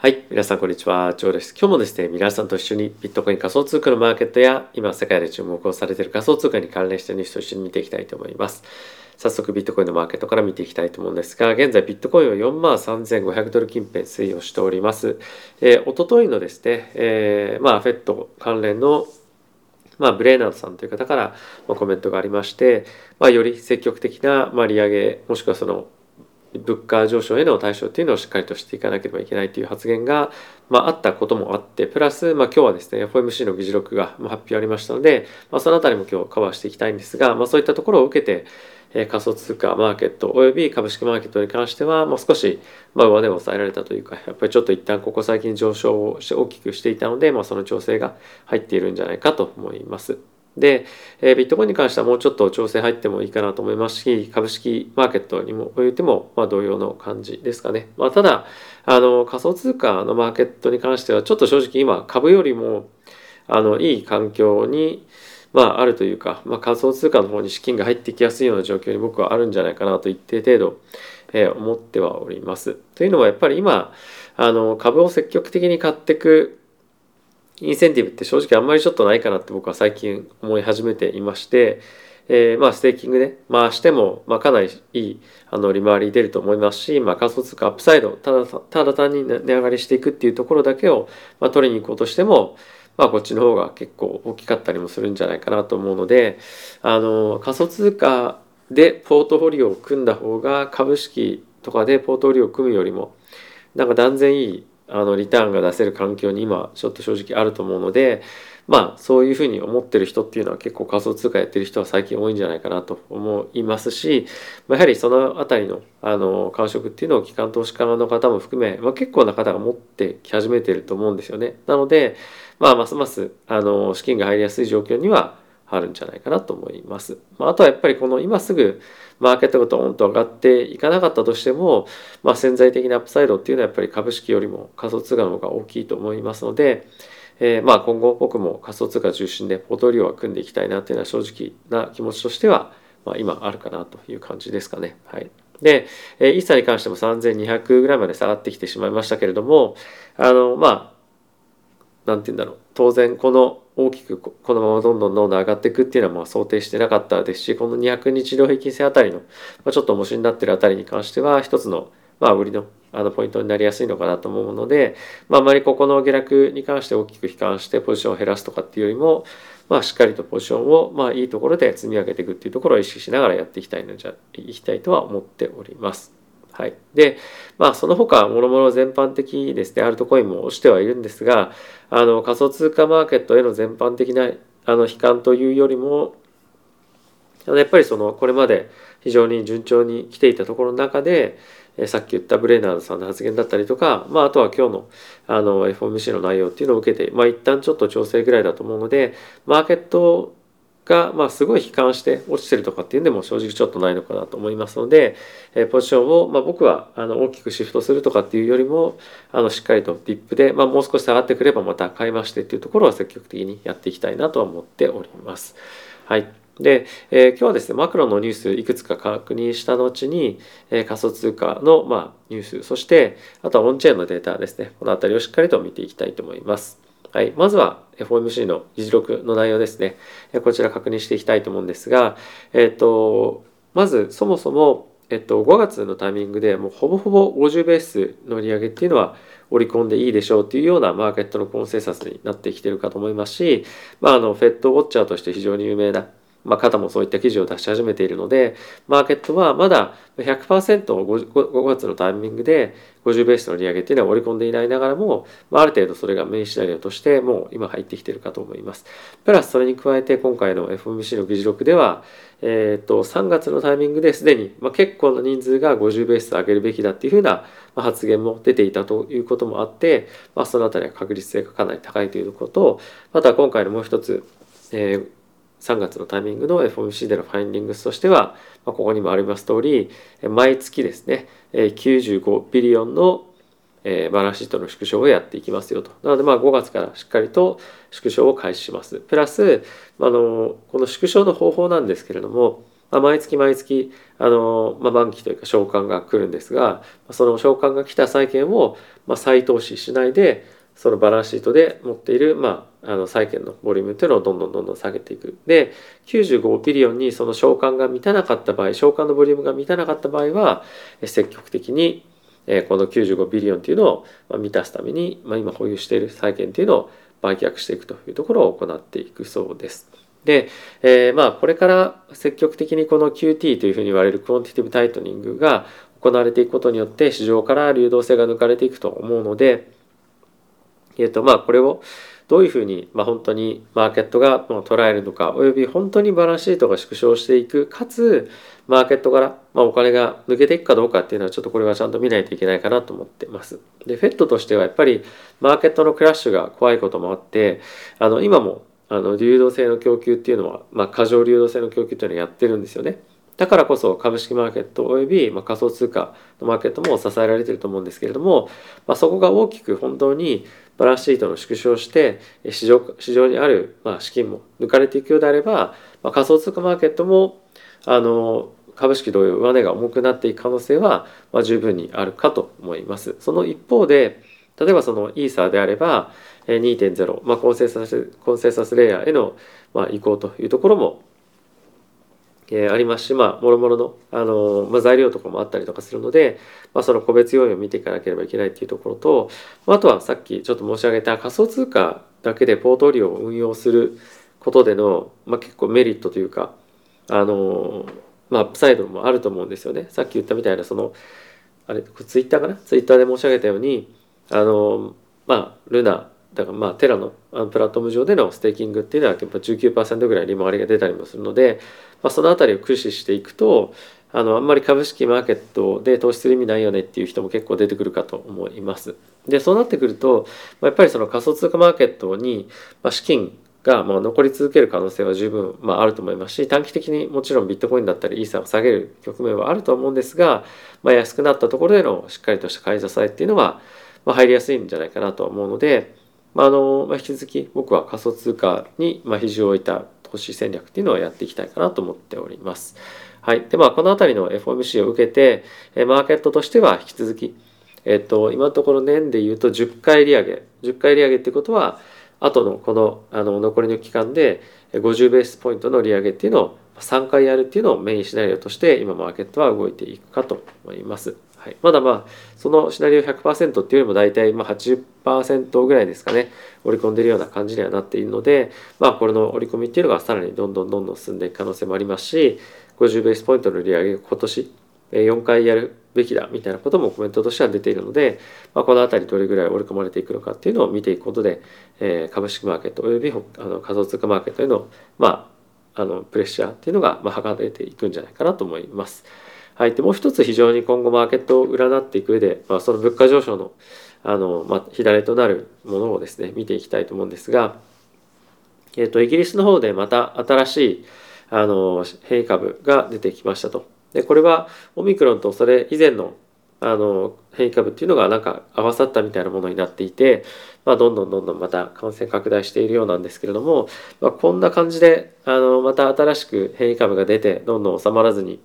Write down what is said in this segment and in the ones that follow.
はい。皆さん、こんにちは。ジョーです。今日もですね、皆さんと一緒にビットコイン仮想通貨のマーケットや、今世界で注目をされている仮想通貨に関連したニュースと一緒に見ていきたいと思います。早速、ビットコインのマーケットから見ていきたいと思うんですが、現在、ビットコインは43,500ドル近辺推移をしております。えー、おとといのですね、えー、まあ、フェット関連のまあ、ブレーナードさんという方からコメントがありまして、まあ、より積極的なまあ利上げもしくはその物価上昇への対処っていうのをしっかりとしていかなければいけないという発言が、まあ、あったこともあってプラス、まあ、今日はですね FOMC の議事録が発表ありましたので、まあ、そのあたりも今日カバーしていきたいんですが、まあ、そういったところを受けて、え、仮想通貨マーケットおよび株式マーケットに関してはもう少し、まあ、上値を抑えられたというかやっぱりちょっと一旦ここ最近上昇をして大きくしていたので、まあ、その調整が入っているんじゃないかと思います。で、え、ビットコインに関してはもうちょっと調整入ってもいいかなと思いますし、株式マーケットにもおいても、ま、同様の感じですかね。まあ、ただ、あの、仮想通貨のマーケットに関しては、ちょっと正直今、株よりも、あの、いい環境に、まあ、あるというか、まあ、仮想通貨の方に資金が入ってきやすいような状況に僕はあるんじゃないかなと一定程度、えー、思ってはおります。というのはやっぱり今、あの、株を積極的に買っていくインセンティブって正直あんまりちょっとないかなって僕は最近思い始めていまして、えー、まあステーキングね、回しても、まあかなりいいあの利回り出ると思いますし、まあ仮想通貨アップサイド、ただただ単に値上がりしていくっていうところだけを、まあ、取りに行こうとしても、まあこっちの方が結構大きかったりもするんじゃないかなと思うので、あの仮想通貨でポートフォリオを組んだ方が株式とかでポートフォリオを組むよりも、なんか断然いいあのリターンが出せる環境に今ちょっと正直あると思うのでまあそういうふうに思ってる人っていうのは結構仮想通貨やってる人は最近多いんじゃないかなと思いますし、ま、やはりその辺りのあの感触っていうのを機関投資家の方も含め、まあ、結構な方が持ってき始めてると思うんですよね。なのでまあますますあの資金が入りやすい状況にはあるんじゃないかなと思います。まあ、あとはやっぱりこの今すぐマーケットがドーンと上がっていかなかったとしても、まあ、潜在的なアップサイドっていうのはやっぱり株式よりも仮想通貨の方が大きいと思いますので、えー、まあ今後僕も仮想通貨中心でポートリオは組んでいきたいなっていうのは正直な気持ちとしては、まあ、今あるかなという感じですかね。はい。で、えー、イーサに関しても3200ぐらいまで下がってきてしまいましたけれども、あの、まあ、なんて言うんだろう。当然この大きくこのままどんどんどんどん上がっていくっていうのはまあ想定してなかったですしこの200日量平均線あたりの、まあ、ちょっと重しになってるあたりに関しては一つのまあ売りのあのポイントになりやすいのかなと思うので、まあ、あまりここの下落に関して大きく悲観してポジションを減らすとかっていうよりも、まあ、しっかりとポジションをまあいいところで積み上げていくっていうところを意識しながらやっていきたいのじゃいきたいとは思っております。はい。で、まあ、その他、もろもろ全般的ですね、アルトコインも落ちてはいるんですが、あの、仮想通貨マーケットへの全般的な、あの、悲観というよりも、やっぱりその、これまで非常に順調に来ていたところの中で、えさっき言ったブレーナードさんの発言だったりとか、まあ、あとは今日のあの FOMC の内容っていうのを受けて、まあ、一旦ちょっと調整ぐらいだと思うので、マーケットが、まあ、すごい悲観して落ちてるとかっていうんでも正直ちょっとないのかなと思いますので、えポジションを、まあ、僕はあの大きくシフトするとかっていうよりもあのしっかりとディップで、まあ、もう少し下がってくればまた買いましてっていうところは積極的にやっていきたいなとは思っております。はい。で、えー、今日はですね、マクロのニュースいくつか確認した後に、えー、仮想通貨の、まあ、ニュース、そして、あとはオンチェーンのデータですね、このあたりをしっかりと見ていきたいと思います。はい、まずは FOMC の議事録の内容ですね。こちら確認していきたいと思うんですが、えっ、と、まずそもそも、えっと、5月のタイミングでもうほぼほぼ50ベースの利上げっていうのは織り込んでいいでしょうっていうようなマーケットのコンセンサスになってきてるかと思いますし、まあ、あの、フェットウォッチャーとして非常に有名なまあ、方もそういった記事を出し始めているので、マーケットはまだ100%を 5, 5月のタイミングで50ベースの利上げっていうのは織り込んでいないながらも、まあ、ある程度それがメインシナリオとしてもう今入ってきているかと思います。プラスそれに加えて今回の FOMC の議事録では、えー、と3月のタイミングですでに、まあ、結構な人数が50ベース上げるべきだっていうふうな発言も出ていたということもあって、まあ、そのあたりは確率性がかなり高いということとまた今回のもう一つ、えー3月のタイミングの FOMC でのファインディングスとしては、まあ、ここにもあります通り、毎月ですね、95ビリオンのバランシートの縮小をやっていきますよと。なので、まあ5月からしっかりと縮小を開始します。プラス、あの、この縮小の方法なんですけれども、毎月毎月あの、まあ、満期というか償還が来るんですがその償還が来た債券を、まあ、再投資しないでそのバランスシートで持っている、まあ、あの債券のボリュームというのをどんどんどんどん下げていく。で95 billion にその償還が満たなかった場合償還のボリュームが満たなかった場合は積極的にこの95 billion というのを満たすために、まあ、今保有している債券というのを売却していくというところを行っていくそうです。で、えー、まあこれから積極的にこの QT というふうに言われる quantitative tightening が行われていくことによって市場から流動性が抜かれていくと思うので、えーとまあ、これをどういうふうに、まあ、本当にマーケットが捉えるのかおよび本当にバランスシートが縮小していくかつマーケットから、まあ、お金が抜けていくかどうかっていうのはちょっとこれはちゃんと見ないといけないかなと思ってます。で、フェットとしてはやっぱりマーケットのクラッシュが怖いこともあってあの今もあの流動性の供給っていうのは、まあ、過剰流動性の供給っていうのをやってるんですよね。だからこそ株式マーケットおよび、ま、仮想通貨のマーケットも支えられていると思うんですけれども、まあ、そこが大きく本当にバランスシートの縮小して市場市場にある、まあ、資金も抜かれていくようであれば、まあ、仮想通貨マーケットもあの株式同様上値が重くなっていく可能性は、まあ、十分にあるかと思います。その一方で例えばそのイーサーであれば2.0、まあ、コンセンサスコンセンサスレイヤーへの、まあ、移行というところもえー、ありますし、まあ、もろもろの、あのー、まあ、材料とかもあったりとかするので、まあ、その個別要因を見ていかなければいけないっていうところと、あとはさっきちょっと申し上げた仮想通貨だけでポートリオを運用することでの、まあ、結構メリットというか、あのー、まあ、アップサイドもあると思うんですよね。さっき言ったみたいな、その、あれ、ツイッターかな？ツイッターで申し上げたように、あのまあ、ルナだからまあテラのプラットフォーム上でのステーキングっていうのはやっぱ19%ぐらい利回りが出たりもするので、まあ、その辺りを駆使していくとあのあんまり株式マーケットで投資する意味ないよねっていう人も結構出てくるかと思います。でそうなってくると、まあ、やっぱりその仮想通貨マーケットに、まあ、資金がまあ残り続ける可能性は十分まああると思いますし短期的にもちろんビットコインだったりイーサーを下げる局面はあると思うんですが、まあ、安くなったところでのしっかりとした買い支えっていうのは、まあ、入りやすいんじゃないかなと思うので、まああのまあ、引き続き僕は仮想通貨にまあ比重を置いた投資戦略っていうのをやっていきたいかなと思っております。はい。で、まあ、この辺りの FOMC を受けて、マーケットとしては引き続き、えっと、今のところ年で言うと10回利上げ。10回利上げってことは、後のこのあの残りの期間で50ベースポイントの利上げっていうのを3回やるっていうのをメインシナリオとして今マーケットは動いていくかと思います。はい、まだまあそのシナリオ100%っていうよりも大体まあ80%ぐらいですかね織り込んでるような感じにはなっているのでまあこれの織り込みっていうのがさらにどんどんどんどん進んでいく可能性もありますし50ベースポイントの利上げ今年4回やるべきだみたいなこともコメントとしては出ているので、まあ、この辺りどれぐらい織り込まれていくのかっていうのを見ていくことで、えー、株式マーケットおよびあの仮想通貨マーケットへの,、まあ、あのプレッシャーっていうのが、まあ、測られていくんじゃないかなと思います。はい、でもう一つ非常に今後マーケットを占っていく上で、まあ、その物価上昇のあの、まあ、火種となるものをですね見ていきたいと思うんですが、えーと、イギリスの方でまた新しいあの変異株が出てきましたと。でこれはオミクロンとそれ以前のあの変異株っていうのがなんか合わさったみたいなものになっていて、まあ、どんどんどんどんまた感染拡大しているようなんですけれども、まあ、こんな感じであのまた新しく変異株が出てどんどん収まらずに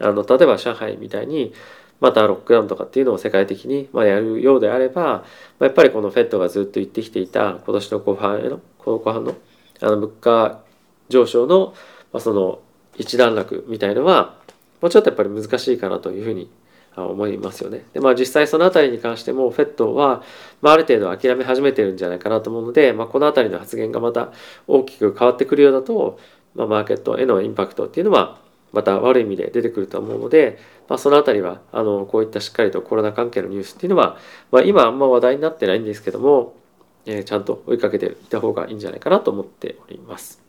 あの例えば上海みたいにまたロックダウンとかっていうのを世界的にまやるようであればまやっぱりこの FED がずっと言ってきていた今年の後半への後半のあの物価上昇の,、まあ、その一段落みたいのはもうちょっとやっぱり難しいかなというふうに思いますよね。でまあ実際その辺りに関しても FED は、まあ、ある程度諦め始めてるんじゃないかなと思うので、まあ、この辺りの発言がまた大きく変わってくるようだと、まあ、マーケットへのインパクトっていうのはまた悪い意味で出てくると思うので、まあ、その辺りはあのこういったしっかりとコロナ関係のニュースっていうのは、まあ、今あんま話題になってないんですけども、えー、ちゃんと追いかけていた方がいいんじゃないかなと思っております。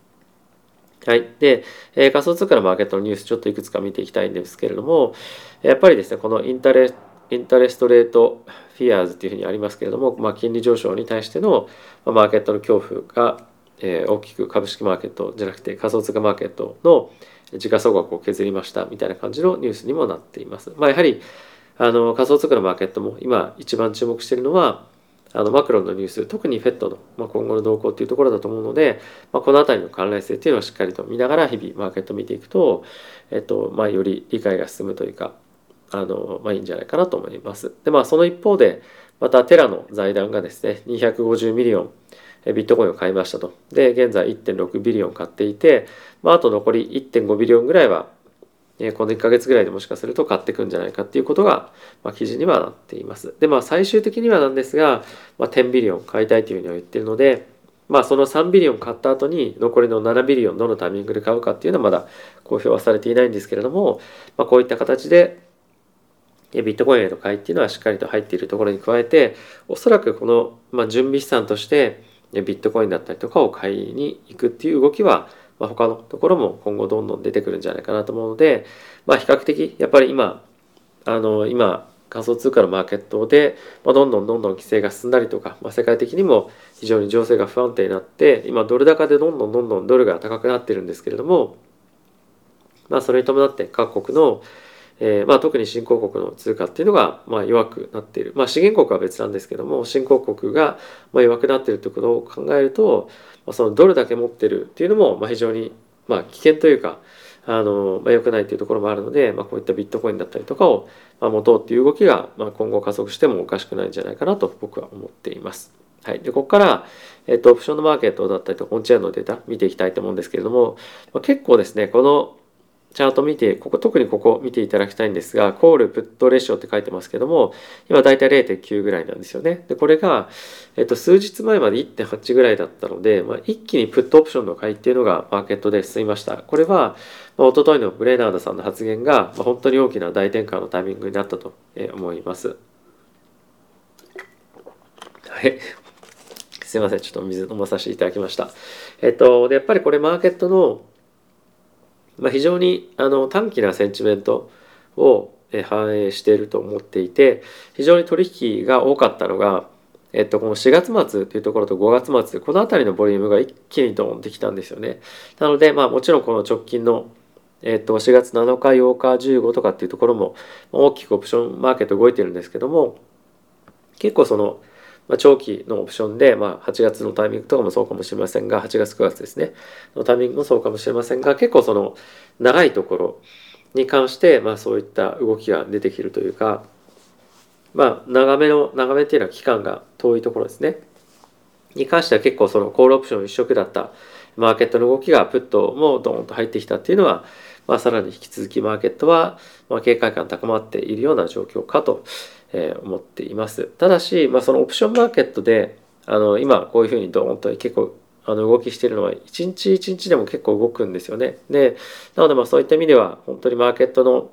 はい。で、えー、仮想通貨のマーケットのニュースちょっといくつか見ていきたいんですけれども、やっぱりですね、この inter interest rate fears っていうふうにありますけれども、まあ、金利上昇に対してのマーケットの恐怖が、えー、大きく株式マーケットじゃなくて仮想通貨マーケットの時価総額を削りましたみたいな感じのニュースにもなっています。まあ、やはりあの仮想通貨のマーケットも今一番注目しているのはあのマクロのニュース特に FED の、まあ、今後の動向っていうところだと思うので、まあ、この辺りの関連性っていうのをしっかりと見ながら日々マーケットを見ていくと、えっとまあ、より理解が進むというかあの、まあ、いいんじゃないかなと思います。でまあその一方でまたテラの財団がですね250 million ビットコインを買いましたと。で現在1.6 billion 買っていて、まあ、あと残り1.5 billion ぐらいはこの1ヶ月ぐらいでもしかすると買っていくんじゃないかっていうことが、まあ、記事にはなっています。で、まあ最終的にはなんですが、まあ、10 billion 買いたいというふうには言ってるので、まあその3 billion 買った後に残りの7 billion どのタイミングで買うかっていうのはまだ公表はされていないんですけれども、まあ、こういった形でビットコインへの買いっていうのはしっかりと入っているところに加えて、おそらくこの、まあ、準備資産としてビットコインだったりとかを買いに行くっていう動きは、まあ、他のところも今後どんどん出てくるんじゃないかなと思うので、まあ、比較的やっぱり今あの今仮想通貨のマーケットで、まあ、どんどんどんどん規制が進んだりとか、まあ、世界的にも非常に情勢が不安定になって今ドル高でどんどんどんどんドルが高くなってるんですけれども、まあ、それに伴って各国のえー、まあ、特に新興国の通貨っていうのがまあ弱くなっている、まあ、資源国は別なんですけども新興国がま弱くなっているということを考えると、ま、そのドルだけ持ってるっていうのもま非常にま危険というかあの、ま、良くないというところもあるので、ま、こういったビットコインだったりとかを、ま、持とうっていう動きが、ま、今後加速してもおかしくないんじゃないかなと僕は思っています。はい、でここから、えっと、オプションのマーケットだったりとオンチェーンのデータ見ていきたいと思うんですけれども、結構ですねこのチャート見て、ここ、特にここ見ていただきたいんですが、コールプットレシオって書いてますけども、今だいたい0.9ぐらいなんですよね。で、これが、えっと、数日前まで1.8ぐらいだったので、まあ、一気にプットオプションの買いっていうのがマーケットで進みました。これは、まあ、一昨日のブレイナードさんの発言が、まあ、本当に大きな大転換のタイミングになったと思います。はい。すいません。ちょっと水飲まさせていただきました。えっと、で、やっぱりこれマーケットのまあ、非常にあの短期なセンチメントを反映していると思っていて非常に取引が多かったのが、えっと、この4月末というところと5月末この辺りのボリュームが一気にドーンってきたんですよね。なので、まあ、もちろんこの直近のえっと、4月7日、8日、15とかっていうところも大きくオプションマーケット動いてるんですけども結構そのまあ、長期のオプションで、まあ、8月のタイミングとかもそうかもしれませんが8月9月ですね。のタイミングもそうかもしれませんが結構その長いところに関して、まあ、そういった動きが出てきるというか、まあ、長めの長めっていうのは期間が遠いところですね。に関しては結構そのコールオプション一色だったマーケットの動きがプットもドーンと入ってきたっていうのは、まあ、さらに引き続きマーケットは、まあ、警戒感高まっているような状況かとえ、思っています。ただし、まあ、そのオプションマーケットであの今こういうふうにドーンと結構あの動きしてるのは一日一日でも結構動くんですよね。でなのでまあそういった意味では本当にマーケットの、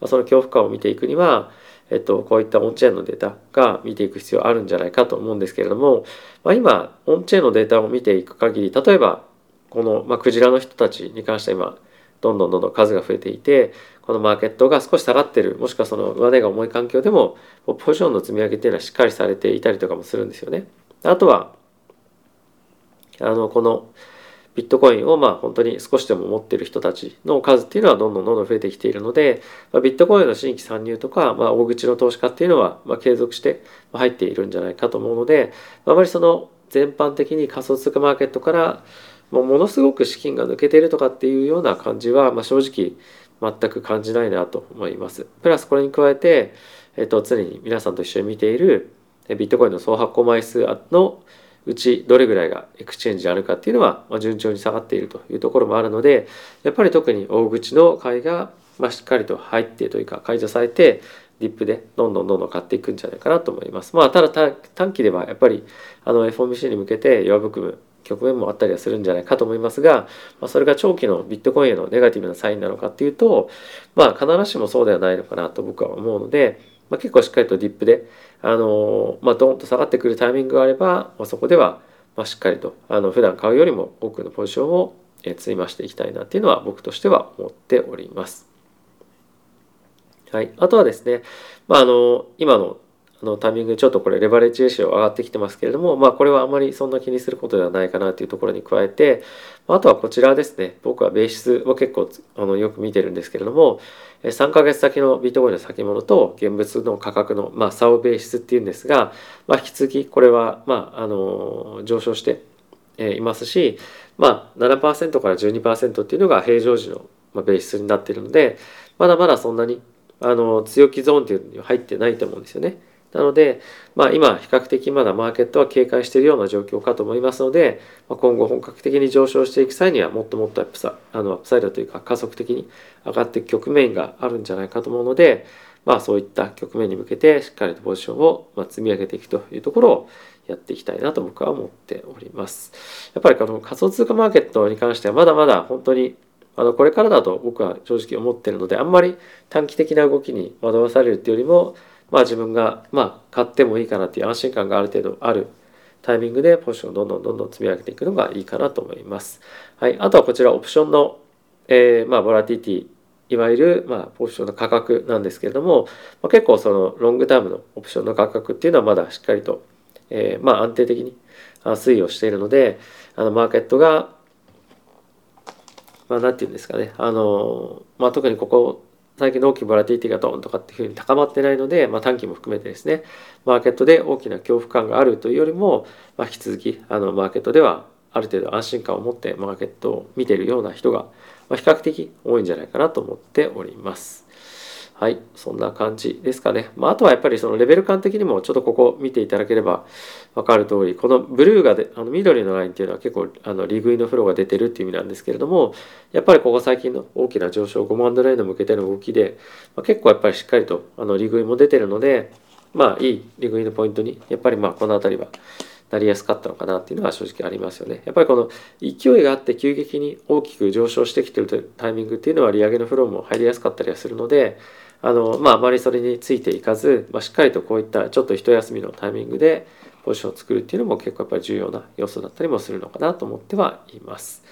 ま、その恐怖感を見ていくにはえっと、こういったオンチェーンのデータが見ていく必要あるんじゃないかと思うんですけれども、まあ、今オンチェーンのデータを見ていく限り例えばこの、まあ、クジラの人たちに関しては今どんどんどんどん数が増えていてこのマーケットが少し下がってるもしくはその上値が重い環境でもポジションの積み上げっていうのはしっかりされていたりとかもするんですよね。あとはあのこのビットコインをまあ本当に少しでも持ってる人たちの数っていうのはどんどんどんどん増えてきているので、まあ、ビットコインの新規参入とか、まあ、大口の投資家っていうのはまあ継続して入っているんじゃないかと思うので、あまりその全般的に仮想通貨マーケットからもうものすごく資金が抜けているとかっていうような感じは、まあ、正直全く感じないなと思います。プラスこれに加えて、えっと、常に皆さんと一緒に見ているビットコインの総発行枚数のうちどれぐらいがエクチェンジあるかっていうのは、まあ、順調に下がっているというところもあるのでやっぱり特に大口の買いが、まあ、しっかりと入ってというか解除されてディップでどんどんどんどん買っていくんじゃないかなと思います。まあただ短期ではやっぱりあの FOMC に向けて弱含む局面もあったりはするんじゃないかと思いますが、まあ、それが長期のビットコインへのネガティブなサインなのかっていうと、まあ、必ずしもそうではないのかなと僕は思うので、まあ、結構しっかりとディップで、あのまあ、ドーンと下がってくるタイミングがあれば、まあ、そこでは、まあ、しっかりとあの普段買うよりも多くのポジションを積み増していきたいなっていうのは僕としては思っております。はい、あとはですね、まあ、あの今ののタイミングでちょっとこれレバレッジレシオ上がってきてますけれどもまあこれはあまりそんな気にすることではないかなというところに加えてあとはこちらですね僕はベーシスを結構あのよく見てるんですけれども3ヶ月先のビットコインの先物と現物の価格の、まあ、差をベーシスっていうんですが、まあ、引き続きこれは、まあ、あの上昇していますし、まあ、7%から12%っていうのが平常時のベーシスになっているのでまだまだそんなにあの強気ゾーンっていうのに入ってないと思うんですよね。なので、まあ、今比較的まだマーケットは警戒しているような状況かと思いますので、まあ、今後本格的に上昇していく際にはもっともっとアップサあのアップサイドというか加速的に上がっていく局面があるんじゃないかと思うので、まあ、そういった局面に向けてしっかりとポジションをま積み上げていくというところをやっていきたいなと僕は思っております。やっぱりこの仮想通貨マーケットに関してはまだまだ本当にあのこれからだと僕は正直思ってるのであんまり短期的な動きに惑わされるっていうよりもまあ自分がまあ買ってもいいかなっていう安心感がある程度あるタイミングでポジションをどんどんどんどん積み上げていくのがいいかなと思います。はい、あとはこちらオプションの、えー、まあボラティティいわゆる、まあ、ポジションの価格なんですけれども、まあ、結構そのロングタームのオプションの価格っていうのはまだしっかりと、えー、まあ安定的に推移をしているのであのマーケットがまあ、なんていうんですかね、あの、まあ、特にここ、最近の大きいボラティティがドーンとかっていうふうに高まってないので、まあ、短期も含めてですね、マーケットで大きな恐怖感があるというよりも、まあ、引き続き、あの、マーケットではある程度安心感を持ってマーケットを見ているような人が、ま、比較的多いんじゃないかなと思っております。はい、そんな感じですかね。まあ、あとはやっぱりそのレベル感的にもちょっとここ見ていただければ分かる通り、このブルーがで、あの緑のラインっていうのは結構あの利食いのフローが出てるっていう意味なんですけれども、やっぱりここ最近の大きな上昇5万ドルへの向けての動きで、まあ、結構やっぱりしっかりとあの利食いも出てるので、まあいい利食いのポイントに、やっぱりまあこの辺りはなりやすかったのかなっていうのは正直ありますよね。やっぱりこの勢いがあって急激に大きく上昇してきてるタイミングっていうのは利上げのフローも入りやすかったりはするので、あの、まあ、あまりそれについていかず、まあ、しっかりとこういったちょっと一休みのタイミングでポジションを作るっていうのも結構やっぱり重要な要素だったりもするのかなと思ってはいます。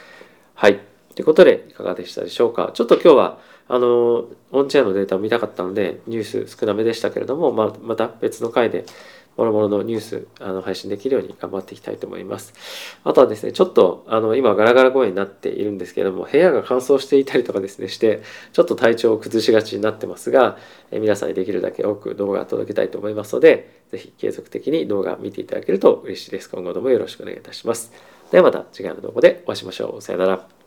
はい。ということで、いかがでしたでしょうか？ちょっと今日は、あの、オンチェアのデータを見たかったので、ニュース少なめでしたけれども、まあ、また別の回でもろもろのニュースあの配信できるように頑張っていきたいと思います。あとはですね、ちょっとあの今ガラガラ声になっているんですけれども、部屋が乾燥していたりとかですね、して、ちょっと体調を崩しがちになってますが、え皆さんにできるだけ多く動画を届けたいと思いますので、ぜひ継続的に動画を見ていただけると嬉しいです。今後ともよろしくお願いいたします。ではまた次回の動画でお会いしましょう。さよなら。